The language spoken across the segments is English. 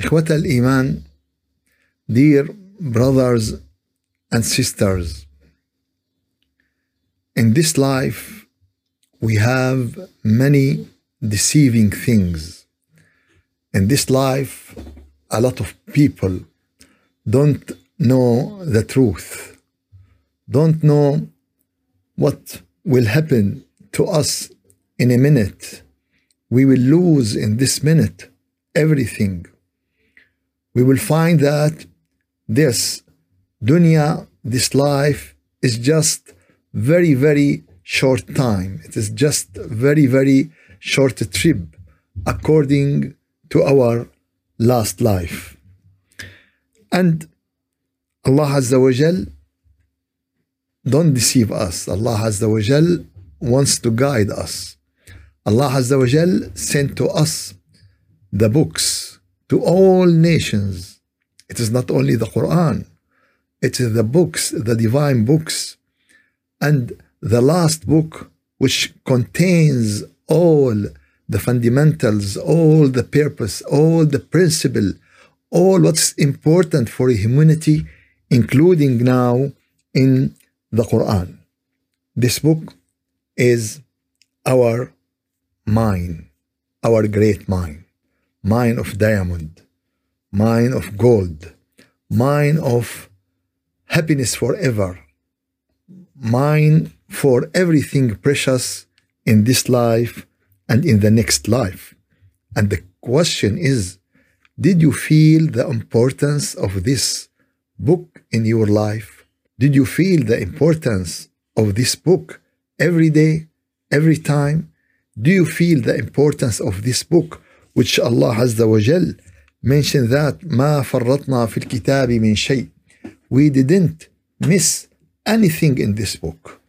إخوة الإيمان Dear brothers and sisters In this life we have many deceiving things In this life a lot of people don't know the truth don't know what will happen to us in a minute we will lose in this minute everything we will find that this dunya, this life, is just very, very short time. It is just very, very short trip according to our last life. And Allah Azza wa Jal don't deceive us. Allah Azza wa Jal wants to guide us. Allah Azza wa Jal sent to us the books to all nations. It is not only the Quran, it is the books, the divine books, and the last book which contains all the fundamentals, all the purpose, all the principle, all what's important for humanity, including now in the Quran. This book is our mind, our great mind mine of diamond, mine of gold, mine of happiness forever, mine for everything precious in this life and in the next life. And the question is Did you feel the importance of this book in your life? Did you feel the importance of this book every day, every time? Do you feel the importance of this book? which Allah Azza wa Jal mentioned that ما فرطنا في الكتاب من شيء we didn't miss anything in this book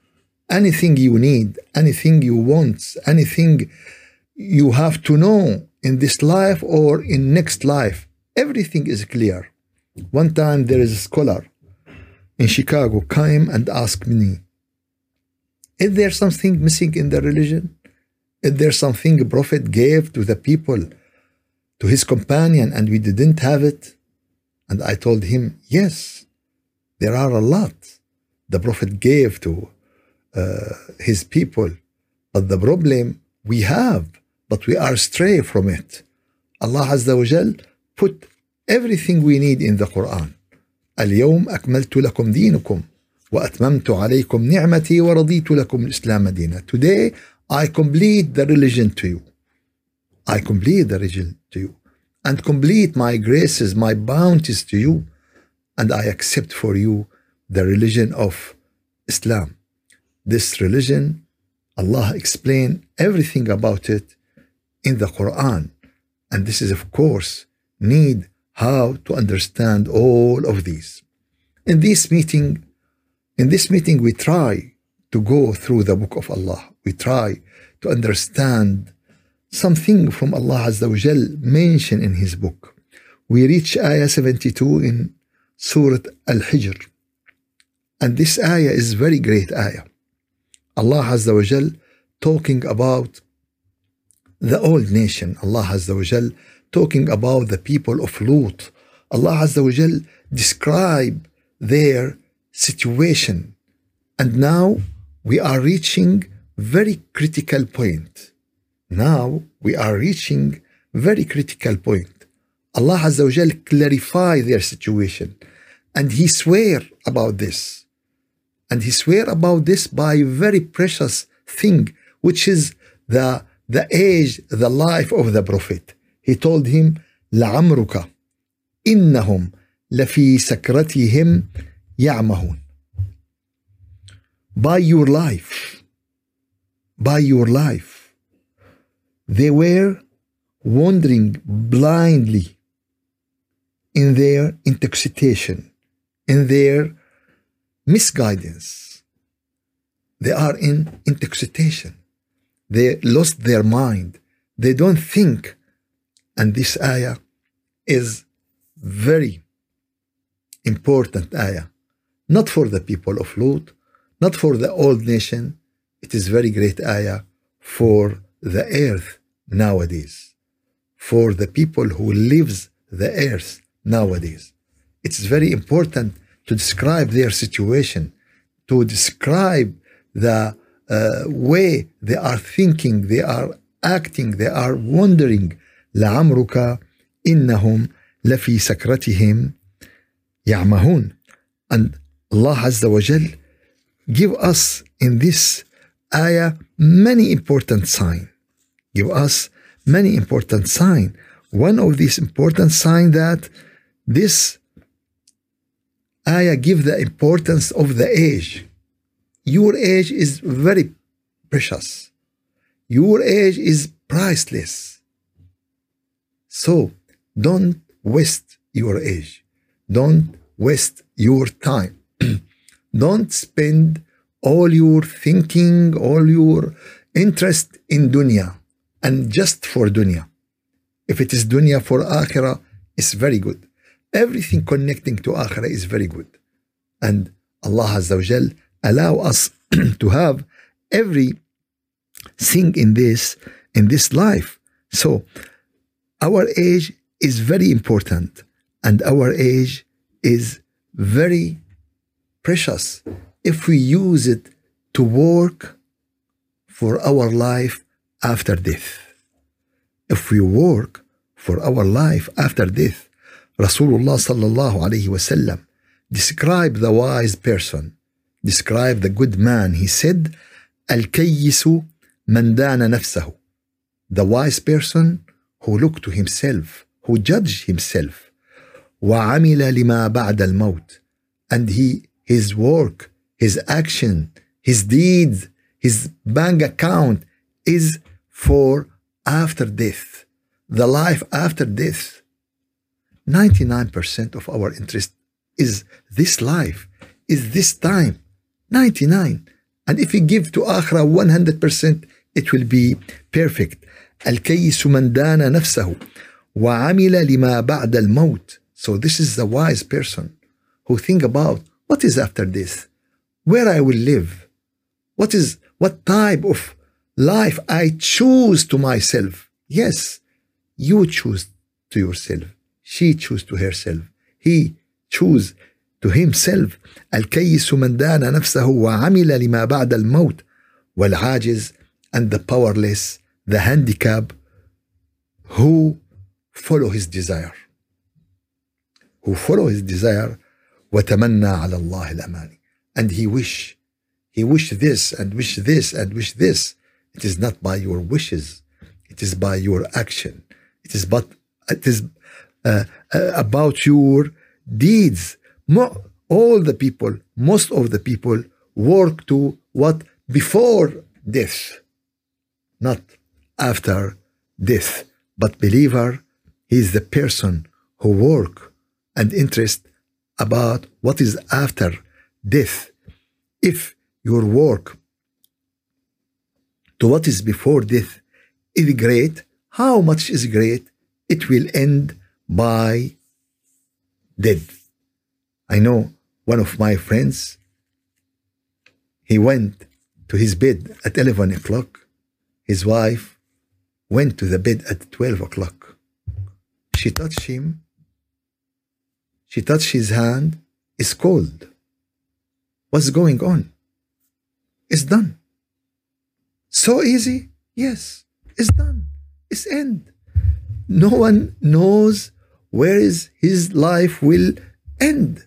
anything you need anything you want anything you have to know in this life or in next life everything is clear one time there is a scholar in Chicago came and asked me is there something missing in the religion is there something a prophet gave to the people, to his companion, and we didn't have it? And I told him, yes, there are a lot the prophet gave to uh, his people. But the problem we have, but we are stray from it. Allah Azza wa Jal put everything we need in the Quran. اليوم أكملت لكم دينكم وأتممت عليكم نعمتي ورضيت لكم الإسلام دينا. Today I complete the religion to you. I complete the religion to you and complete my graces, my bounties to you, and I accept for you the religion of Islam. This religion, Allah explained everything about it in the Quran. And this is, of course, need how to understand all of these. In this meeting, in this meeting, we try to go through the book of Allah. We try to understand something from Allah Azza wa Jal mentioned in His book. We reach Ayah 72 in Surah Al-Hijr. And this ayah is very great ayah. Allah Azza wa Jal talking about the old nation. Allah Azza wa Jal talking about the people of Lut. Allah Azza wa Jal describe their situation. And now we are reaching very critical point. Now we are reaching very critical point. Allah Azza wa Jal clarify their situation and He swear about this. And He swear about this by a very precious thing, which is the, the age, the life of the Prophet. He told him, لعمرك إنهم لفي سكرتهم يعمهون. By your life, by your life, they were wandering blindly in their intoxication, in their misguidance. They are in intoxication. They lost their mind. They don't think. And this ayah is very important ayah. Not for the people of Lut, not for the old nation. It is very great ayah for the earth nowadays. For the people who lives the earth nowadays. It's very important to describe their situation, to describe the uh, way they are thinking, they are acting, they are wondering. لعمرك إنهم لفي سكرتهم يعمهون. And Allah Azza wa Jal give us in this ayah many important sign. Give us many important sign. One of these important sign that this ayah give the importance of the age. Your age is very precious. Your age is priceless. So don't waste your age. Don't waste your time. don't spend all your thinking, all your interest in dunya and just for dunya. If it is dunya for akhirah, it's very good. Everything connecting to akhirah is very good. And Allah Azza wa Jal allow us to have every thing in this in this life. So our age is very important and our age is very precious if we use it to work for our life after death. If we work for our life after death, Rasulullah sallallahu alayhi wasallam described the wise person, described the good man. He said, Al-kayyisu man dana nafsahu. The wise person who looked to himself, who judged himself. وعمل لما بعد الموت. And he, his work, his action, his deeds, his bank account is for after death, the life after death. 99% of our interest is this life, is this time. 99. And if we give to Akhirah 100%, it will be perfect. الكيس من دان نفسه وعمل لما بعد الموت. So this is the wise person who think about what is after this, where I will live, what is what type of life I choose to myself. Yes, you choose to yourself. She choose to herself. He choose to himself. الكيس من دان نفسه وعمل لما بعد الموت والعاجز and the powerless, the handicap who follow his desire. Who follow his desire وتمنى على الله الأماني. and he wish, he wish this and wish this and wish this. It is not by your wishes. It is by your action. It is but it is uh, uh, about your deeds. All the people, most of the people work to what before death, not after death. But believer, he is the person who work and interest about what is after death. If your work to what is before death is great, how much is great? It will end by dead. I know one of my friends, he went to his bed at 11 o'clock. His wife went to the bed at 12 o'clock. She touched him. She touched his hand. It's cold. What's going on? It's done. So easy? Yes, it's done. It's end. No one knows where is his life will end.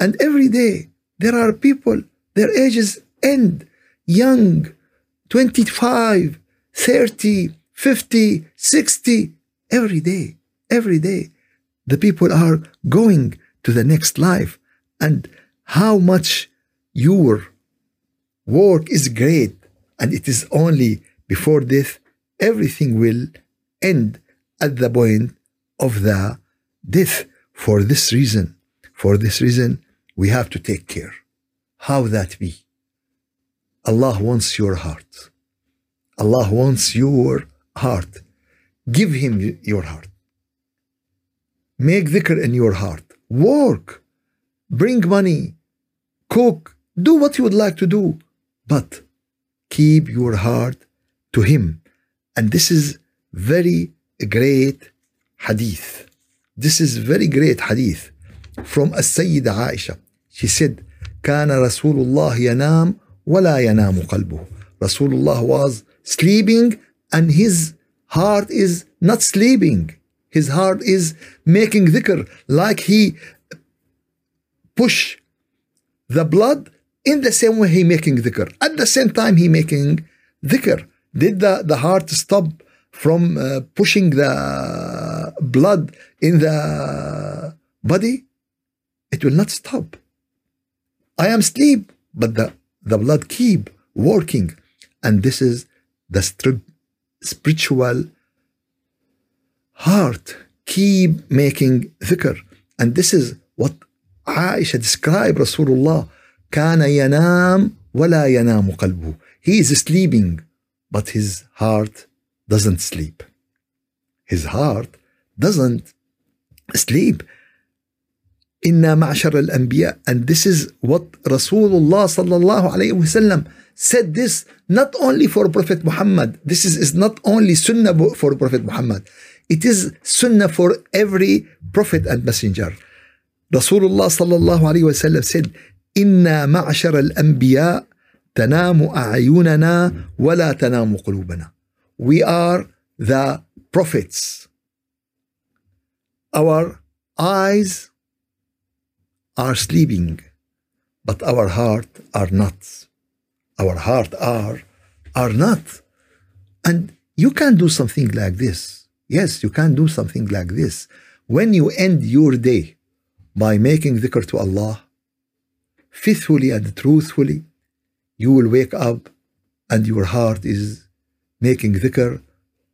And every day there are people, their ages end. Young, 25, 30, 50, 60, every day, every day. The people are going to the next life. And how much your work is great and it is only before death, everything will end at the point of the death For this reason, for this reason, we have to take care. How that be? Allah wants your heart. Allah wants your heart. Give Him your heart. Make dhikr in your heart. Work Bring money. Cook. Do what you would like to do. But keep your heart to Him. And this is very great hadith. This is very great hadith from السيدة عائشة. She said, كان رسول الله ينام ولا ينام قلبه. Rasulullah was sleeping and his heart is not sleeping. His heart is making dhikr like he push the blood in the same way he making dhikr. At the same time he making dhikr. Did the, the heart stop from uh, pushing the blood in the body? It will not stop. I am asleep, but the, the blood keep working. And this is the spiritual heart keep making dhikr. And this is what Aisha described Rasulullah. كان ينام ولا ينام قلبه. He is sleeping, but his heart doesn't sleep. His heart doesn't sleep. إنا معشر الأنبياء and this is what Rasulullah sallallahu alayhi wasallam said this not only for Prophet Muhammad. This is, is not only sunnah for Prophet Muhammad. It is sunnah for every prophet and messenger. Rasulullah sallallahu alayhi wa sallam said, Inna ma'ashar al-anbiya tanamu a'yunana wa la tanamu qulubana. We are the prophets. Our eyes are sleeping, but our heart are not. Our heart are are not. And you can do something like this. Yes, you can do something like this. When you end your day, by making dhikr to Allah, faithfully and truthfully, you will wake up and your heart is making dhikr.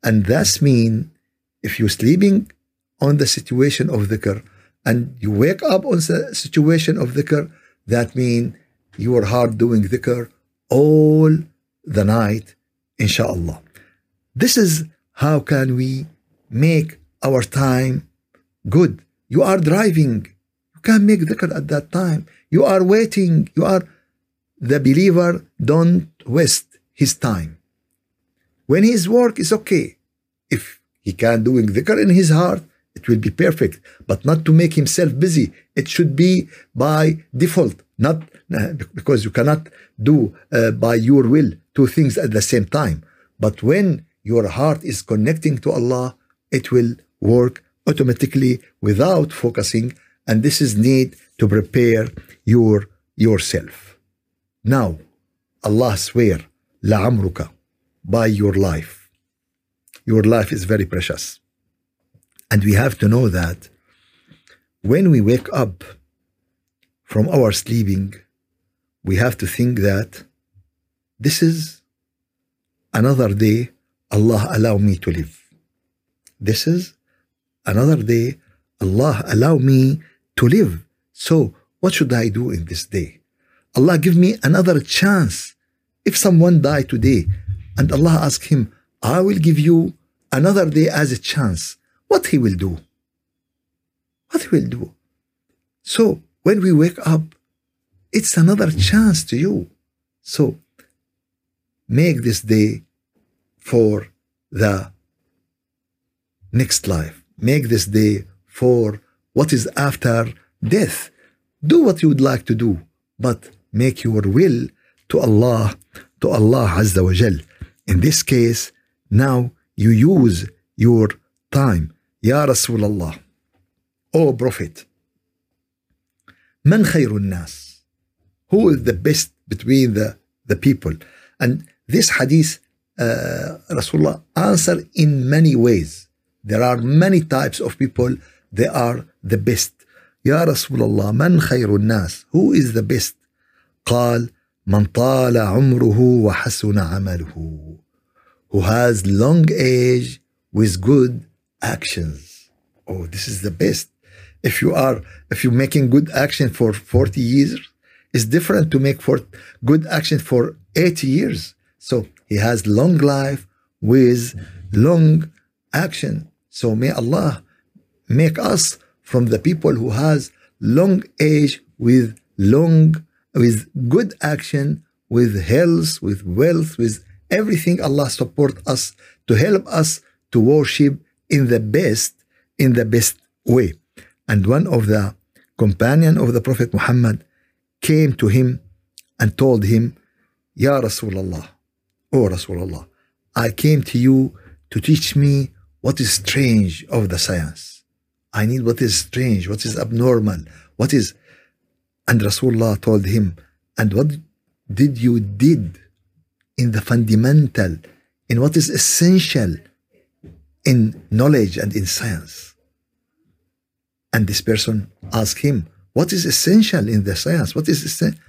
And that's mean if you're sleeping on the situation of dhikr and you wake up on the situation of dhikr, that mean your heart doing dhikr all the night, inshallah. This is how can we make our time good. You are driving, can make dhikr at that time. You are waiting, you are the believer, don't waste his time. When his work is okay, if he can doing dhikr in his heart, it will be perfect, but not to make himself busy. It should be by default, not because you cannot do uh, by your will two things at the same time. But when your heart is connecting to Allah, it will work automatically without focusing, and this is need to prepare your yourself. Now, Allah swear, La amruka, by your life. Your life is very precious. And we have to know that when we wake up from our sleeping, we have to think that this is another day Allah allow me to live. This is another day Allah allow me to live. So what should I do in this day? Allah give me another chance. If someone die today and Allah ask him, I will give you another day as a chance what he will do. What he will do. So when we wake up, it's another chance to you. So make this day for the next life. Make this day for what is after death. Do what you would like to do, but make your will to Allah, to Allah Azza wa Jal. In this case, now you use your time. Ya Rasulullah, O Prophet, Man khayrun nas? Who is the best between the, the people? And this hadith, uh, Rasulullah answer in many ways. There are many types of people. They are the best يا رسول الله من خير الناس Who is the best قال من طال عمره وحسن عمله who has long age with good actions. Oh, this is the best. If you are, if you're making good action for 40 years, it's different to make for good action for 80 years. So he has long life with long action. So may Allah make us from the people who has long age with long with good action with health with wealth with everything allah support us to help us to worship in the best in the best way. And one of the companion of the prophet muhammad came to him and told him ya rasulullah oh rasulullah i came to you to teach me what is strange of the science I need what is strange, what is abnormal, what is. And Rasulullah told him, and what did you did in the fundamental, in what is essential in knowledge and in science? And this person asked him, what is essential in the science? What is essential?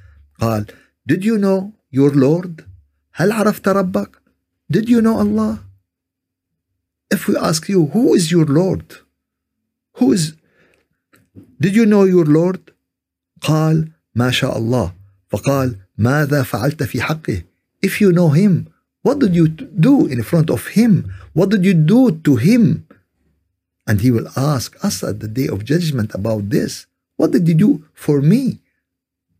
قال, did you know your Lord? هل عرفت ربك? Did you know Allah? If we ask you, who is your Lord? Who is Did you know your Lord? قال ما شاء الله فقال ماذا فعلت في حقه If you know him what did you do in front of him What did you do to him And he will ask us at the day of judgment about this What did you do for me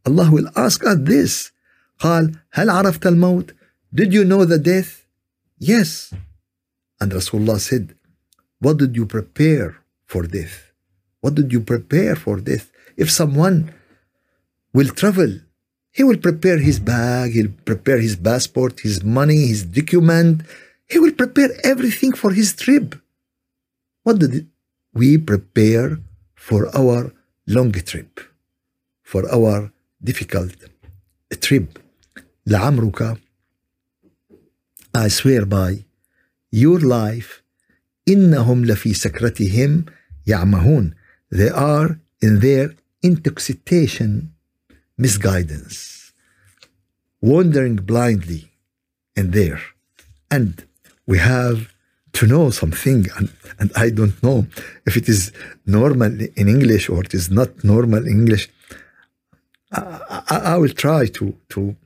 Allah will ask us this قال هل عرفت الموت Did you know the death Yes And Rasulullah said What did you prepare for death? What did you prepare for death? If someone will travel, he will prepare his bag, he'll prepare his passport, his money, his document. He will prepare everything for his trip. What did we prepare for our long trip? For our difficult trip. لعمرك I swear by your life إنهم لفي سكرتهم يعمهون they are in their intoxication misguidance wandering blindly in there and we have to know something and, and i don't know if it is normal in english or it is not normal english I, I, I will try to to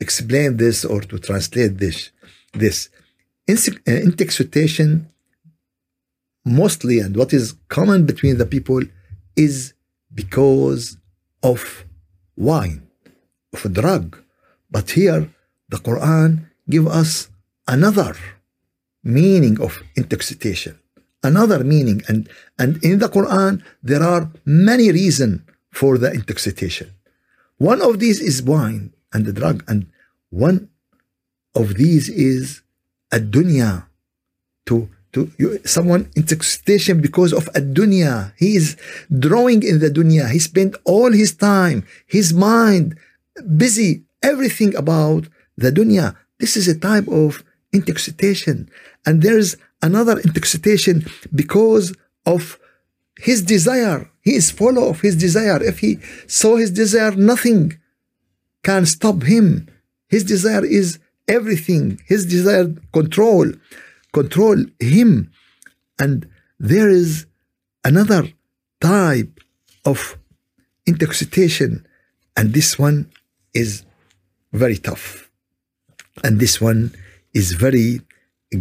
explain this or to translate this this intoxication mostly and what is common between the people is because of wine, of a drug. But here the Quran give us another meaning of intoxication, another meaning. And, and in the Quran, there are many reasons for the intoxication. One of these is wine and the drug, and one of these is a dunya to to you, someone intoxication because of a dunya. He is drawing in the dunya. He spent all his time, his mind, busy, everything about the dunya. This is a type of intoxication. And there's another intoxication because of his desire. He is full of his desire. If he saw his desire, nothing can stop him. His desire is everything. His desire control control him. And there is another type of intoxication, and this one is very tough. And this one is very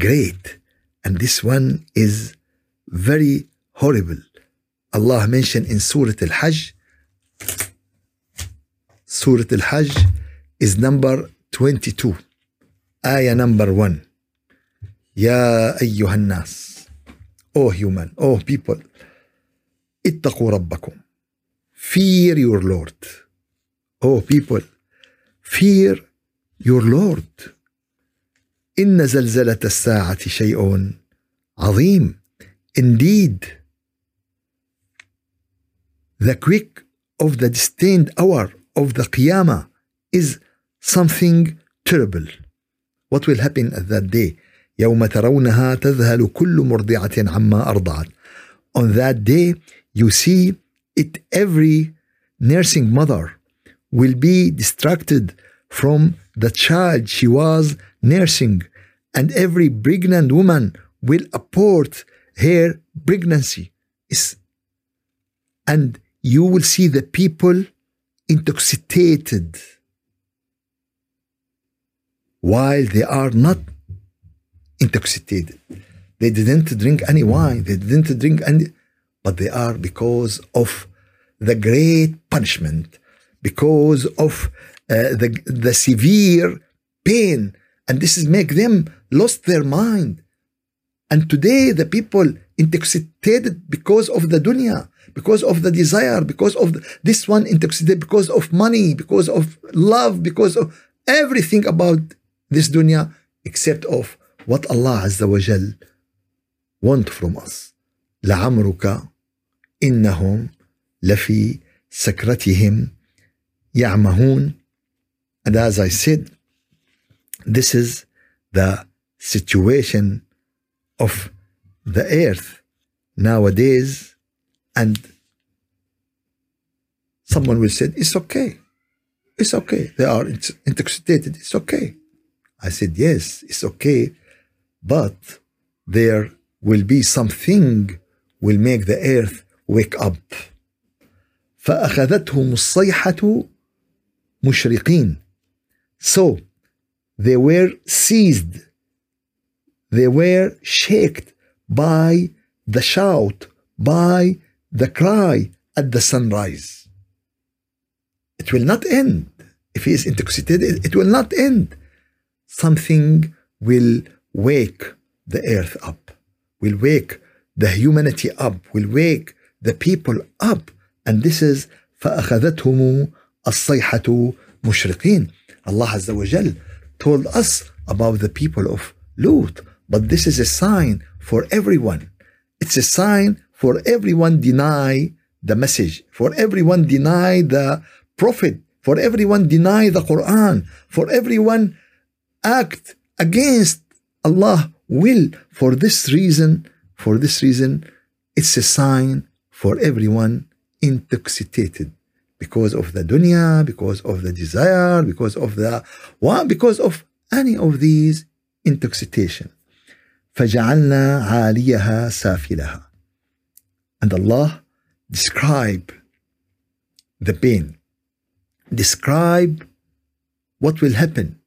great. And this one is very horrible. Allah mentioned in Surah Al Hajj, Surah Al Hajj is number 22, ayah number 1. يا أيها الناس Oh human, oh people اتقوا ربكم Fear your Lord Oh people Fear your Lord إن زلزلة الساعة شيء عظيم Indeed The quick of the distant hour of the Qiyamah is something terrible. What will happen at that day? يوم ترونها تذهل كل مرضعة عما أرضعت. On that day, you see it every nursing mother will be distracted from the child she was nursing, and every pregnant woman will abort her pregnancy. It's and you will see the people intoxicated while they are not intoxicated. They didn't drink any wine, they didn't drink any, but they are because of the great punishment, because of uh, the, the severe pain. And this is make them lost their mind. And today the people intoxicated because of the dunya, because of the desire, because of the, this one intoxicated because of money, because of love, because of everything about this dunya, except of what Allah Azza wa Jal want from us. لعمرك إنهم لفي سكرتهم يعمهون and as I said this is the situation of the earth nowadays and someone will say it's okay it's okay they are intoxicated it's okay i said yes it's okay but there will be something will make the earth wake up فأخذتهم الصيحة مشرقين so they were seized they were shaken by the shout by the cry at the sunrise it will not end if he is intoxicated it will not end something will wake the earth up will wake the humanity up will wake the people up and this is فأخذتهم الصيحة مشرقين Allah Azza wa Jal told us about the people of Lut but this is a sign for everyone it's a sign for everyone deny the message for everyone deny the prophet for everyone deny the Quran for everyone act against Allah will for this reason for this reason it's a sign for everyone intoxicated because of the dunya, because of the desire, because of the what, because of any of these intoxication. فجعلنا عاليها سافلها. And Allah describe the pain, describe what will happen.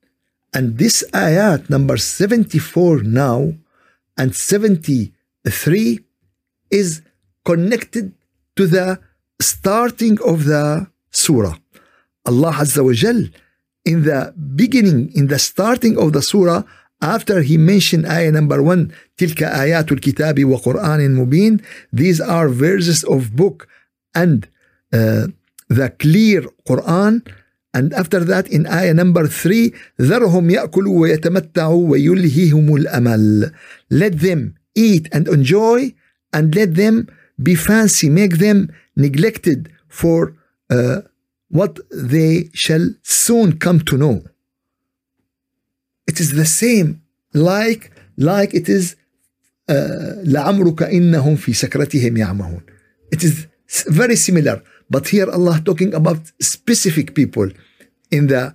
And this ayat number 74 now and 73 is connected to the starting of the surah. Allah Azza wa Jal, in the beginning, in the starting of the surah, after he mentioned ayah number one, تلك آيات الكتاب وقرآن مبين, these are verses of book and uh, the clear Quran. And after that, in ayah number three, ذرهم يأكلوا ويتمتعوا ويلهيهم الأمل. Let them eat and enjoy and let them be fancy, make them neglected for uh, what they shall soon come to know. It is the same, like like it is لعمرك إنهم في سكرتهم يعمهون. It is very similar, but here Allah talking about specific people in the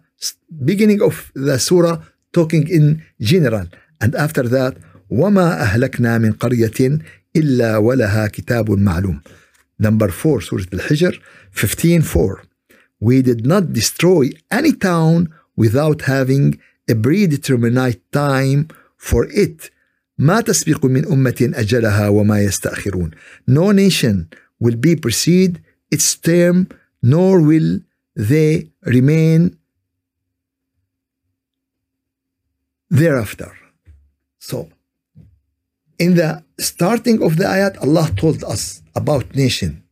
beginning of the surah talking in general and after that وما أهلكنا من قرية إلا ولها كتاب معلوم Number 4 سورة الحجر 15:4 We did not destroy any town without having a predetermined time for it ما تسبق من أمة أجلها وما يستأخرون No nation will be precede its term nor will they remain thereafter. So in the starting of the ayat, Allah told us about nation.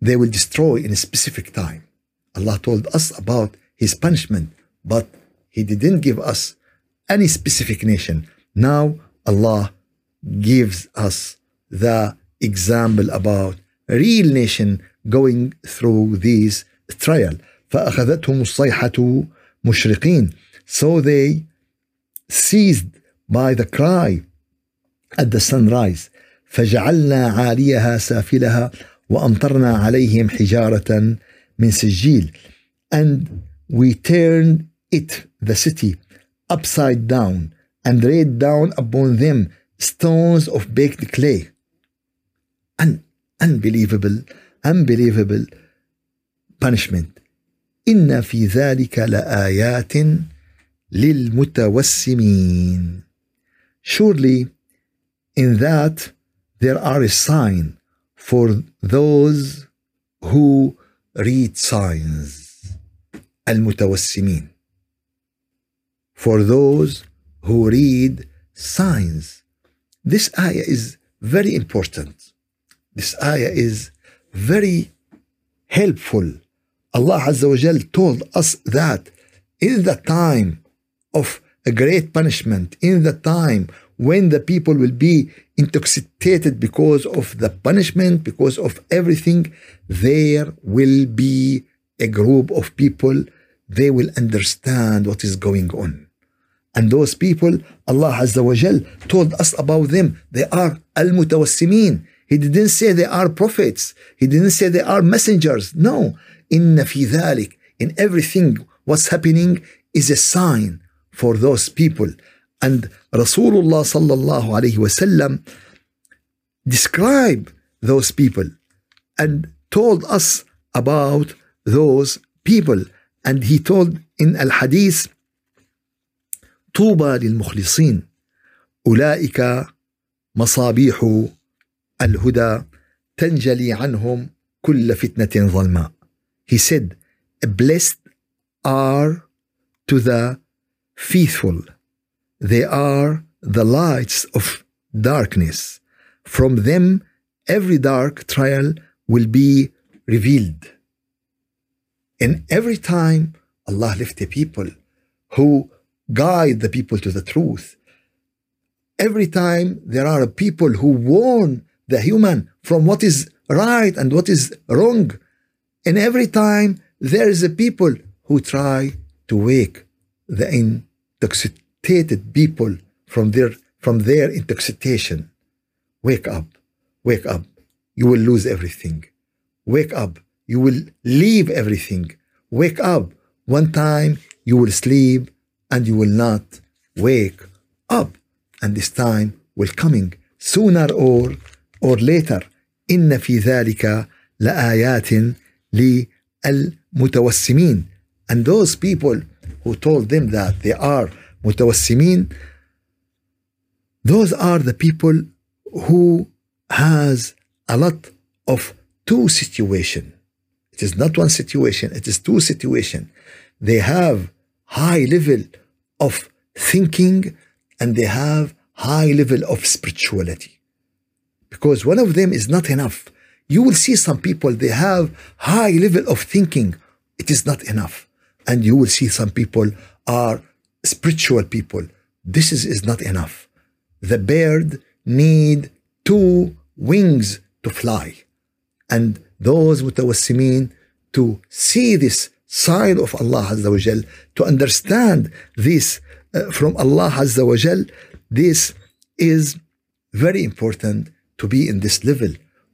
They will destroy in a specific time. Allah told us about his punishment, but he didn't give us any specific nation. Now Allah gives us the example about a real nation going through this trial. فأخذتهم الصيحة مشرقين. So they seized by the cry at the sunrise فجعلنا عاليها سافلها وأمطرنا عليهم حجارة من سجيل and we turned it the city upside down and laid down upon them stones of baked clay and unbelievable, unbelievable punishment. إن في ذلك لآيات للمتوسمين. Surely in that there are a sign for those who read signs. المتوسمين. For those who read signs. This ayah is very important. This ayah is very helpful. Allah Azza wa Jal told us that in the time of a great punishment, in the time when the people will be intoxicated because of the punishment, because of everything, there will be a group of people, they will understand what is going on. And those people, Allah Azza wa Jal told us about them. They are al-mutawassimin. He didn't say they are prophets. He didn't say they are messengers. No. Inna fi dhalik. In everything what's happening is a sign for those people. And Rasulullah sallallahu alayhi wasallam described those people and told us about those people. And he told in Al-Hadith طوبى للمخلصين اولئك مصابيح الهدى تنجلي عنهم كل فتنه ظلماء he said blessed are to the faithful they are the lights of darkness from them every dark trial will be revealed and every time allah left a people who guide the people to the truth. Every time there are people who warn the human from what is right and what is wrong. And every time there is a people who try to wake the intoxicated people from their from their intoxication. Wake up, wake up. You will lose everything. Wake up. You will leave everything. Wake up. One time you will sleep and you will not wake up and this time will coming sooner or or later إن في ذلك لآيات للمتوسمين and those people who told them that they are متوسمين those are the people who has a lot of two situation it is not one situation it is two situation they have high level of thinking and they have high level of spirituality because one of them is not enough you will see some people they have high level of thinking. It is not enough. And you will see some people are spiritual people. This is, is not enough. The bird need two wings to fly. And those mutawassimin to see this side of Allah Azza wa Jal, to understand this uh, from Allah Azza wa Jal, this is very important to be in this level.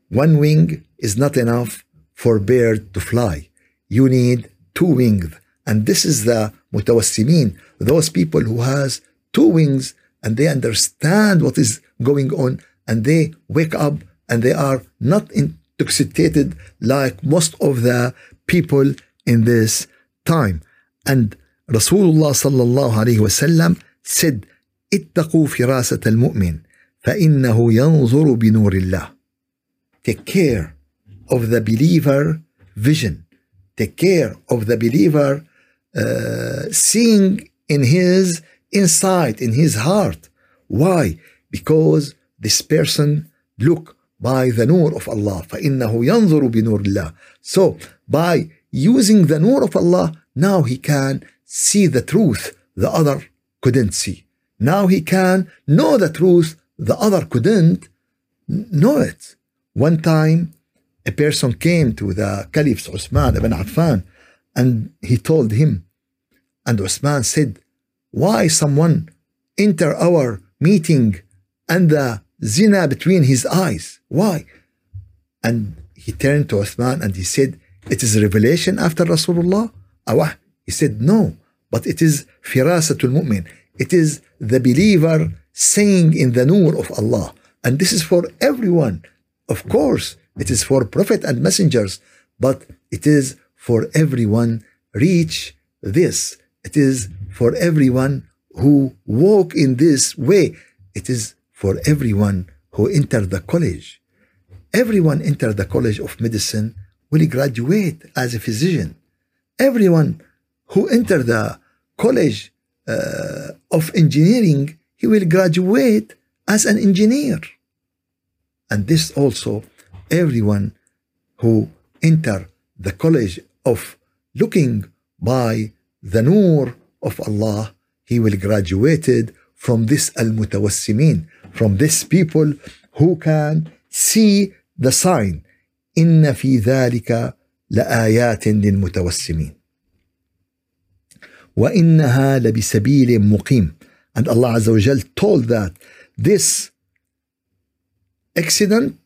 One wing is not enough for bird to fly. You need two wings. And this is the mutawassimin, those people who has two wings and they understand what is going on and they wake up and they are not intoxicated like most of the people in this time. And Rasulullah sallallahu alayhi wasallam said, اتقوا فراسة المؤمن فإنه ينظر بنور الله. Take care of the believer vision. Take care of the believer uh, seeing in his inside, in his heart. Why? Because this person look by the nur of Allah. فإنه ينظر بنور الله. So by using the nur of Allah, now he can see the truth the other couldn't see. Now he can know the truth the other couldn't know it. One time, a person came to the Caliph Uthman ibn Affan and he told him, and Uthman said, Why someone enter our meeting and the zina between his eyes? Why? And he turned to Uthman and he said, it is revelation after Rasulullah? Awah. He said, no, but it is firasatul mu'min. It is the believer saying in the nur of Allah. And this is for everyone. Of course, It is for prophet and messengers, but it is for everyone reach this. It is for everyone who walk in this way. It is for everyone who enter the college. Everyone enter the college of medicine will graduate as a physician. Everyone who enter the college uh, of engineering, he will graduate as an engineer. And this also, everyone who enter the college of looking by the nur of Allah, he will graduated from this al-mutawassimin, from this people who can see the sign. إن في ذلك لآيات للمتوسمين. وإنها لبسبيل مقيم. And Allah Azza wa Jal told that this accident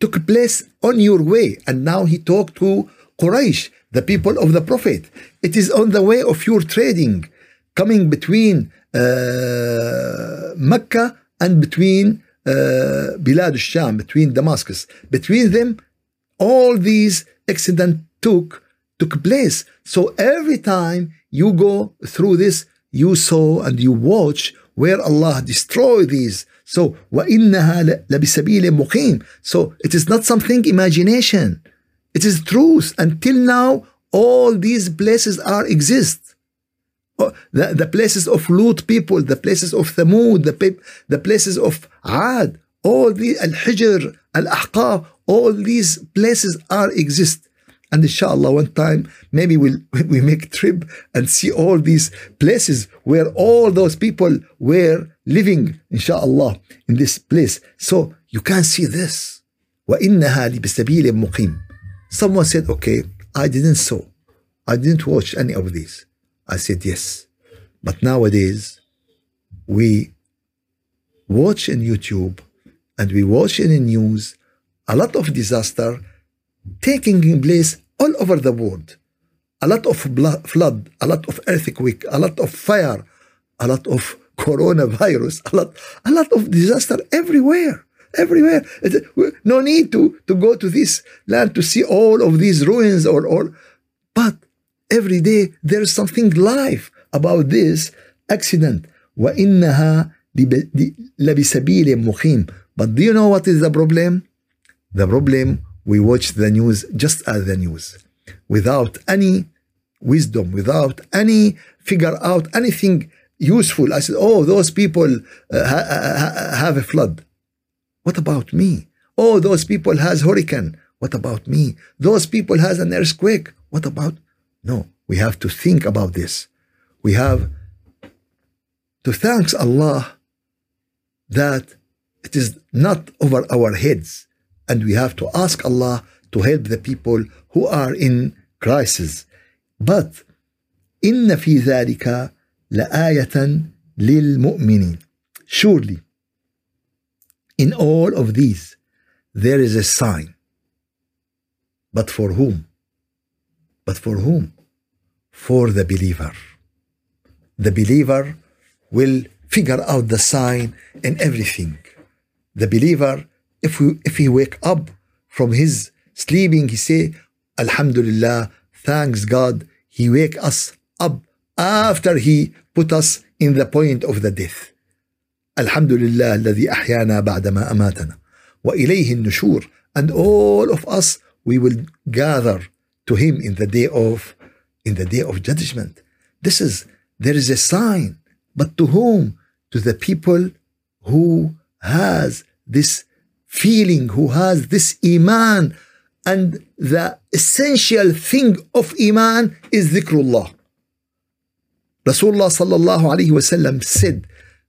took place on your way. And now he talked to Quraysh, the people of the Prophet. It is on the way of your trading, coming between uh, Mecca and between uh, Bilad al-Sham, between Damascus. Between them, all these accidents took took place. So every time you go through this, you saw and you watch where Allah destroyed these. So وَإِنَّهَا لَبِسَبِيلٍ مُقِيمٍ So it is not something imagination. It is truth. Until now, all these places are exist. The, the places of Lut people, the places of Thamud, the, the places of Ad, all the Al-Hijr, Al-Ahqaf, all these places are exist. And inshallah, one time, maybe we'll, we make a trip and see all these places where all those people were living, inshallah, in this place. So you can see this. وَإِنَّهَا لِبِسَبِيلٍ مُقِيمٍ Someone said, okay, I didn't saw. I didn't watch any of these. I said, yes. But nowadays, we watch in YouTube and we watch in the news a lot of disaster taking place all over the world. A lot of blood, flood, a lot of earthquake, a lot of fire, a lot of coronavirus, a lot, a lot of disaster everywhere, everywhere. No need to, to go to this land to see all of these ruins or, or, but every day there is something live about this accident. وإنها لبسبيل مقيم. But do you know what is the problem? The problem we watch the news just as the news without any wisdom, without any figure out anything useful. I said, oh, those people uh, ha- ha- have a flood. What about me? Oh, those people has hurricane. What about me? Those people has an earthquake. What about? No, we have to think about this. We have to thanks Allah that it is not over our heads and we have to ask Allah to help the people who are in crisis. But إن في ذلك لآية للمؤمنين. Surely, in all of these, there is a sign. But for whom? But for whom? For the believer. The believer will figure out the sign in everything. The believer if we if he wake up from his sleeping, he say, Alhamdulillah, thanks God, he wake us up after he put us in the point of the death. Alhamdulillah الذي أحيانا بعدما أماتنا وإليه النشور and all of us we will gather to him in the day of in the day of judgment. This is there is a sign, but to whom? To the people who has this feeling, who has this Iman. And the essential thing of Iman is dhikrullah. Rasulullah sallallahu alayhi wasallam said,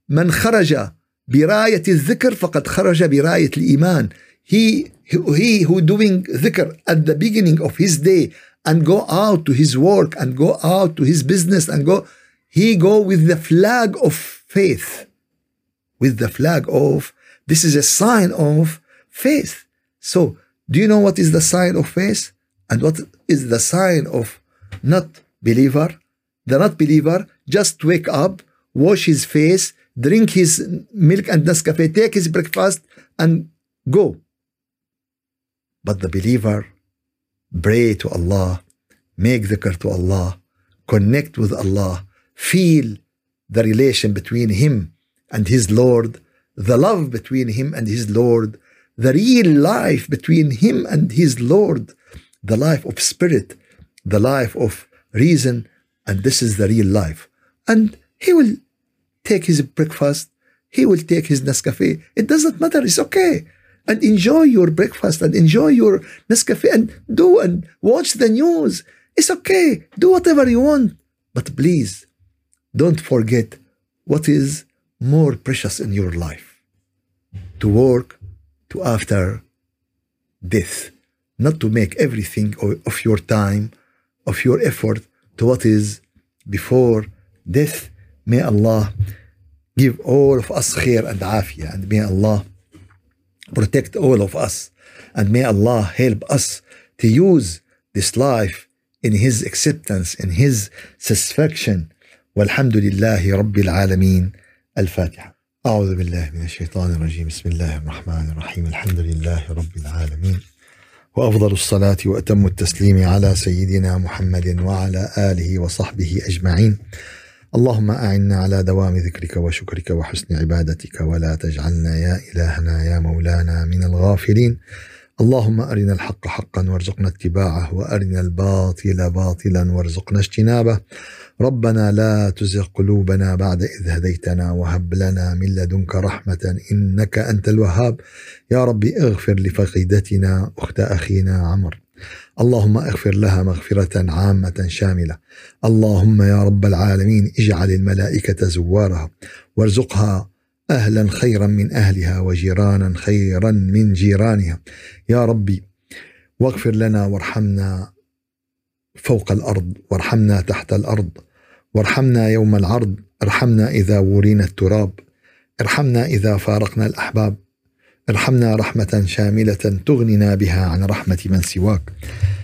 من خرج براية الذكر فقد خرج براية الإيمان. He, he who doing dhikr at the beginning of his day and go out to his work and go out to his business and go, he go with the flag of faith. With the flag of this is a sign of faith. So, do you know what is the sign of faith? And what is the sign of not believer? The not believer just wake up, wash his face, drink his milk and Nescafe, take his breakfast, and go. But the believer pray to Allah, make dhikr to Allah, connect with Allah, feel the relation between him and his Lord, the love between him and his Lord, the real life between him and his Lord, the life of spirit, the life of reason, and this is the real life. And he will take his breakfast, he will take his Nescafe. It doesn't matter, it's okay. And enjoy your breakfast and enjoy your Nescafe and do and watch the news. It's okay. Do whatever you want. But please, don't forget what is more precious in your life to work to after death, not to make everything of your time, of your effort to what is before death. May Allah give all of us khair and afiyah, and may Allah protect all of us, and may Allah help us to use this life in His acceptance, in His satisfaction. والحمد لله رب العالمين الفاتحة. أعوذ بالله من الشيطان الرجيم. بسم الله الرحمن الرحيم. الحمد لله رب العالمين. وأفضل الصلاة وأتم التسليم على سيدنا محمد وعلى آله وصحبه أجمعين. اللهم أعنا على دوام ذكرك وشكرك وحسن عبادتك. ولا تجعلنا يا إلهنا يا مولانا من الغافلين. اللهم أرنا الحق حقا وارزقنا اتباعه وأرنا الباطل باطلا وارزقنا اجتنابه. ربنا لا تزغ قلوبنا بعد إذ هديتنا وهب لنا من لدنك رحمة إنك أنت الوهاب. يا رب اغفر لفقيدتنا أخت أخينا عمر. اللهم اغفر لها مغفرة عامة شاملة. اللهم يا رب العالمين اجعل الملائكة زوارها وارزقها أهلا خيرا من أهلها وجيرانا خيرا من جيرانها. يا ربي واغفر لنا وارحمنا فوق الأرض وارحمنا تحت الأرض. وارحمنا يوم العرض ارحمنا إذا ورينا التراب. ارحمنا إذا فارقنا الأحباب. ارحمنا رحمة شاملة تغننا بها عن رحمة من سواك.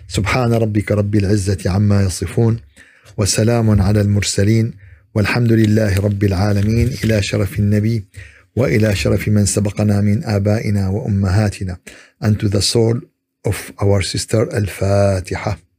سبحان ربك رب العزة عما يصفون وسلام على المرسلين والحمد لله رب العالمين إلى شرف النبي وإلى شرف من سبقنا من آبائنا وأمهاتنا. And to the soul of our sister الفاتحة